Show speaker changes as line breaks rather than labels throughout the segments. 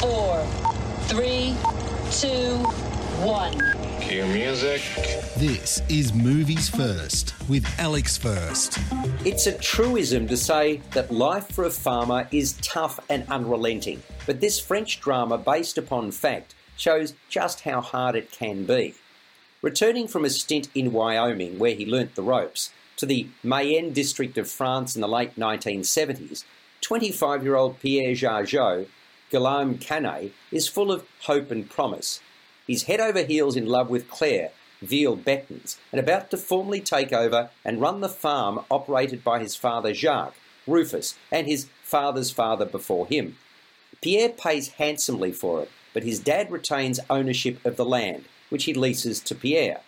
four, three, two, one.
Cue music.
This is Movies First with Alex First.
It's a truism to say that life for a farmer is tough and unrelenting, but this French drama, based upon fact, shows just how hard it can be. Returning from a stint in Wyoming, where he learnt the ropes, to the Mayenne district of France in the late 1970s, 25 year old Pierre Jarjeau, Guillaume Canet, is full of hope and promise. He's head over heels in love with Claire, Veerle Baetens, and about to formally take over and run the farm operated by his father Jacques, Rufus, and his father's father before him. Pierre pays handsomely for it, but his dad retains ownership of the land, which he leases to Pierre.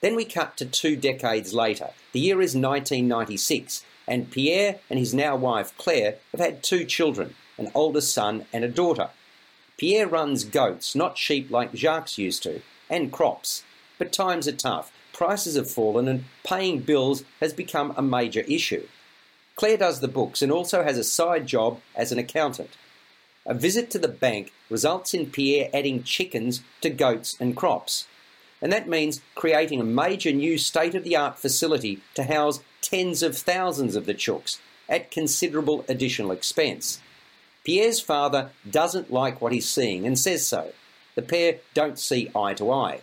Then we cut to two decades later. The year is 1996, and Pierre and his now wife Claire have had two children, an older son and a daughter. Pierre runs goats, not sheep like Jacques used to, and crops. But times are tough, prices have fallen, and paying bills has become a major issue. Claire does the books and also has a side job as an accountant. A visit to the bank results in Pierre adding chickens to goats and crops. And that means creating a major new state of the art facility to house tens of thousands of the chooks at considerable additional expense. Pierre's father doesn't like what he's seeing and says so. The pair don't see eye to eye.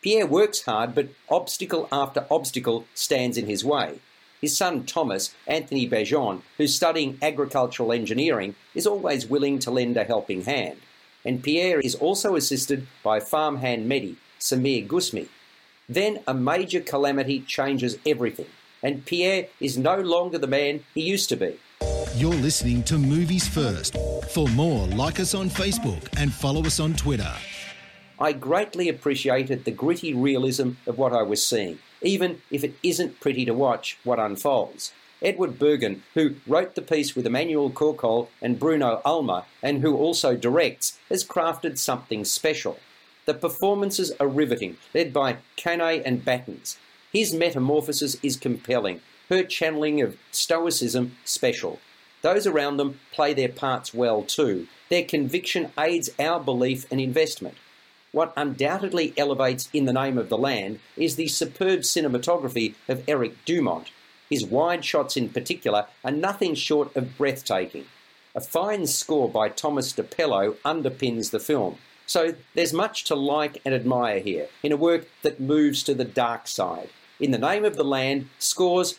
Pierre works hard, but obstacle after obstacle stands in his way. His son Thomas, Anthony Bajon, who's studying agricultural engineering, is always willing to lend a helping hand. And Pierre is also assisted by farmhand Mehdi, Samir Guesmi. Then a major calamity changes everything, and Pierre is no longer the man he used to be.
You're listening to Movies First. For more, like us on Facebook and follow us on Twitter.
I greatly appreciated the gritty realism of what I was seeing, even if it isn't pretty to watch what unfolds. Edward Bergeon, who wrote the piece with Emmanuel Courcol and Bruno Ulmer, and who also directs, has crafted something special. The performances are riveting, led by Canet and Baetens. His metamorphosis is compelling, her channeling of stoicism special. Those around them play their parts well too. Their conviction aids our belief and investment. What undoubtedly elevates In the Name of the Land is the superb cinematography of Eric Dumont. His wide shots in particular are nothing short of breathtaking. A fine score by Thomas Dappelo underpins the film. So there's much to like and admire here in a work that moves to the dark side. In the Name of the Land scores